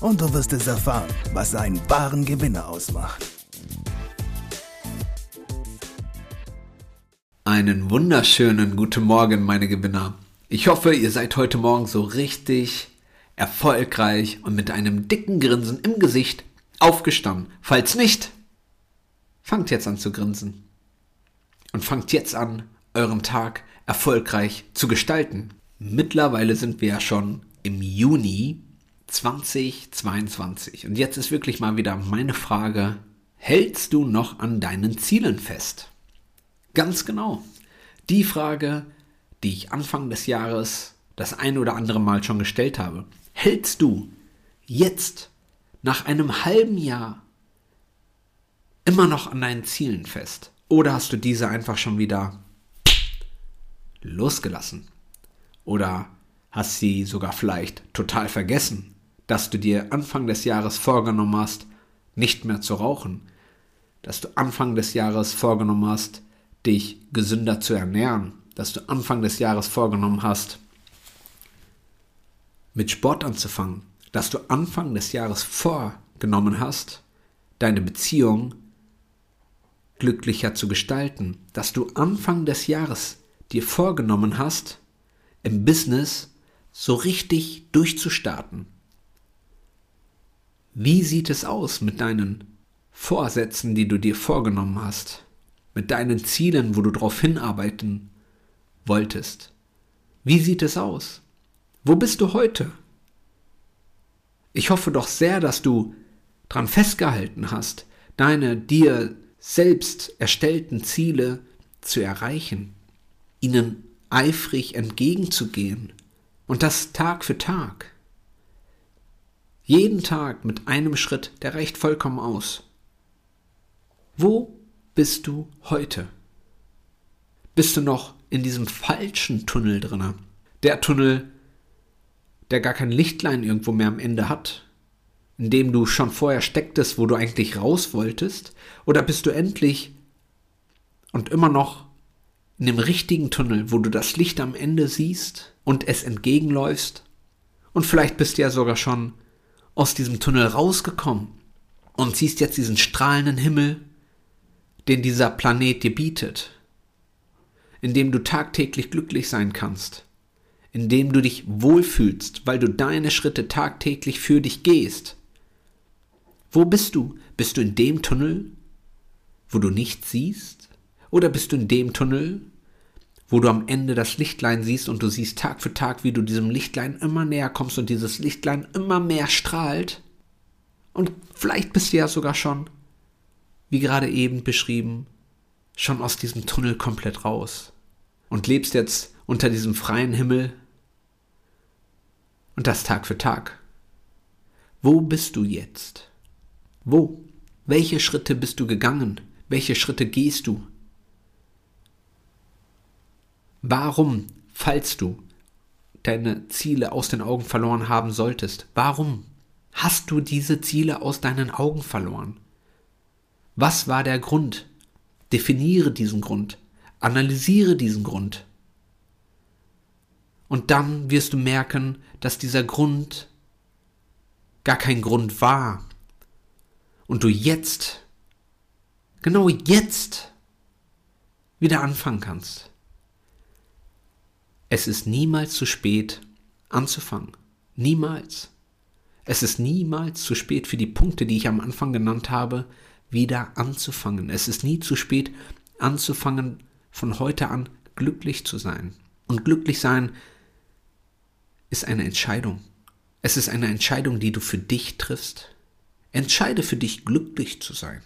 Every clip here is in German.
und du wirst es erfahren, was einen wahren Gewinner ausmacht. Einen wunderschönen guten Morgen, meine Gewinner. Ich hoffe, ihr seid heute Morgen so richtig erfolgreich und mit einem dicken Grinsen im Gesicht aufgestanden. Falls nicht, fangt jetzt an zu grinsen. Und fangt jetzt an, euren Tag erfolgreich zu gestalten. Mittlerweile sind wir ja schon im Juni 2022. Und jetzt ist wirklich mal wieder meine Frage, hältst du noch an deinen Zielen fest? Ganz genau. Die Frage, die ich Anfang des Jahres das ein oder andere Mal schon gestellt habe. Hältst du jetzt nach einem halben Jahr immer noch an deinen Zielen fest? Oder hast du diese einfach schon wieder losgelassen? Oder hast sie sogar vielleicht total vergessen? Dass du dir Anfang des Jahres vorgenommen hast, nicht mehr zu rauchen, dass du Anfang des Jahres vorgenommen hast, dich gesünder zu ernähren, dass du Anfang des Jahres vorgenommen hast, mit Sport anzufangen, dass du Anfang des Jahres vorgenommen hast, deine Beziehung glücklicher zu gestalten, dass du Anfang des Jahres dir vorgenommen hast, im Business so richtig durchzustarten, wie sieht es aus mit deinen Vorsätzen, die du dir vorgenommen hast? Mit deinen Zielen, wo du darauf hinarbeiten wolltest? Wie sieht es aus? Wo bist du heute? Ich hoffe doch sehr, dass du dran festgehalten hast, deine dir selbst erstellten Ziele zu erreichen, ihnen eifrig entgegenzugehen und das Tag für Tag. Jeden Tag mit einem Schritt, der reicht vollkommen aus. Wo bist du heute? Bist du noch in diesem falschen Tunnel drinne? Der Tunnel, der gar kein Lichtlein irgendwo mehr am Ende hat, in dem du schon vorher stecktest, wo du eigentlich raus wolltest? Oder bist du endlich und immer noch in dem richtigen Tunnel, wo du das Licht am Ende siehst und es entgegenläufst? Und vielleicht bist du ja sogar schon aus diesem Tunnel rausgekommen und siehst jetzt diesen strahlenden Himmel, den dieser Planet dir bietet, in dem du tagtäglich glücklich sein kannst, in dem du dich wohlfühlst, weil du deine Schritte tagtäglich für dich gehst. Wo bist du? Bist du in dem Tunnel, wo du nichts siehst? Oder bist du in dem Tunnel, wo du am Ende das Lichtlein siehst und du siehst Tag für Tag, wie du diesem Lichtlein immer näher kommst und dieses Lichtlein immer mehr strahlt. Und vielleicht bist du ja sogar schon, wie gerade eben beschrieben, schon aus diesem Tunnel komplett raus und lebst jetzt unter diesem freien Himmel und das Tag für Tag. Wo bist du jetzt? Wo? Welche Schritte bist du gegangen? Welche Schritte gehst du? Warum, falls du deine Ziele aus den Augen verloren haben solltest, warum hast du diese Ziele aus deinen Augen verloren? Was war der Grund? Definiere diesen Grund, analysiere diesen Grund. Und dann wirst du merken, dass dieser Grund gar kein Grund war. Und du jetzt, genau jetzt, wieder anfangen kannst. Es ist niemals zu spät anzufangen. Niemals. Es ist niemals zu spät für die Punkte, die ich am Anfang genannt habe, wieder anzufangen. Es ist nie zu spät anzufangen, von heute an glücklich zu sein. Und glücklich sein ist eine Entscheidung. Es ist eine Entscheidung, die du für dich triffst. Entscheide für dich, glücklich zu sein.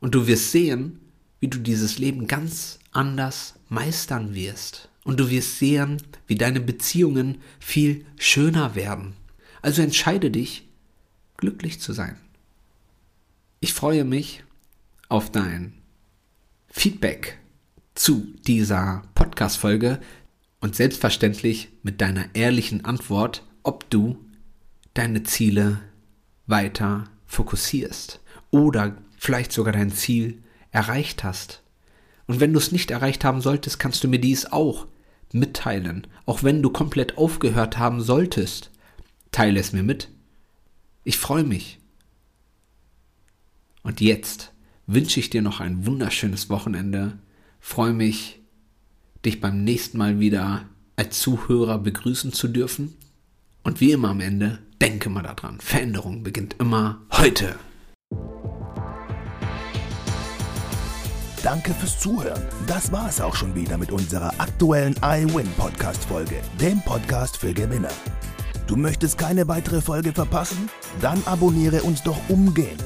Und du wirst sehen, wie du dieses Leben ganz anders meistern wirst. Und du wirst sehen, wie deine Beziehungen viel schöner werden. Also entscheide dich, glücklich zu sein. Ich freue mich auf dein Feedback zu dieser Podcast-Folge und selbstverständlich mit deiner ehrlichen Antwort, ob du deine Ziele weiter fokussierst oder vielleicht sogar dein Ziel erreicht hast. Und wenn du es nicht erreicht haben solltest, kannst du mir dies auch mitteilen. Auch wenn du komplett aufgehört haben solltest, teile es mir mit. Ich freue mich. Und jetzt wünsche ich dir noch ein wunderschönes Wochenende. Freue mich, dich beim nächsten Mal wieder als Zuhörer begrüßen zu dürfen. Und wie immer am Ende, denke mal daran, Veränderung beginnt immer heute. Danke fürs Zuhören. Das war es auch schon wieder mit unserer aktuellen iWin Podcast Folge, dem Podcast für Gewinner. Du möchtest keine weitere Folge verpassen? Dann abonniere uns doch umgehend.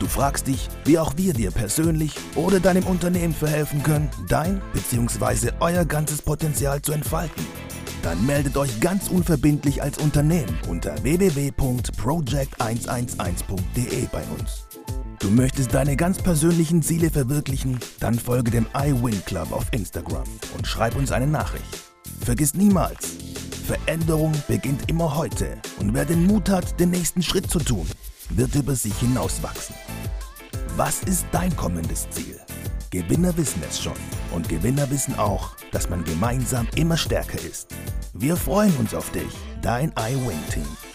Du fragst dich, wie auch wir dir persönlich oder deinem Unternehmen verhelfen können, dein bzw. euer ganzes Potenzial zu entfalten. Dann meldet euch ganz unverbindlich als Unternehmen unter www.project111.de bei uns. Du möchtest deine ganz persönlichen Ziele verwirklichen? Dann folge dem iWin Club auf Instagram und schreib uns eine Nachricht. Vergiss niemals, Veränderung beginnt immer heute und wer den Mut hat, den nächsten Schritt zu tun, wird über sich hinauswachsen. Was ist dein kommendes Ziel? Gewinner wissen es schon und Gewinner wissen auch, dass man gemeinsam immer stärker ist. Wir freuen uns auf dich, dein iWin-Team.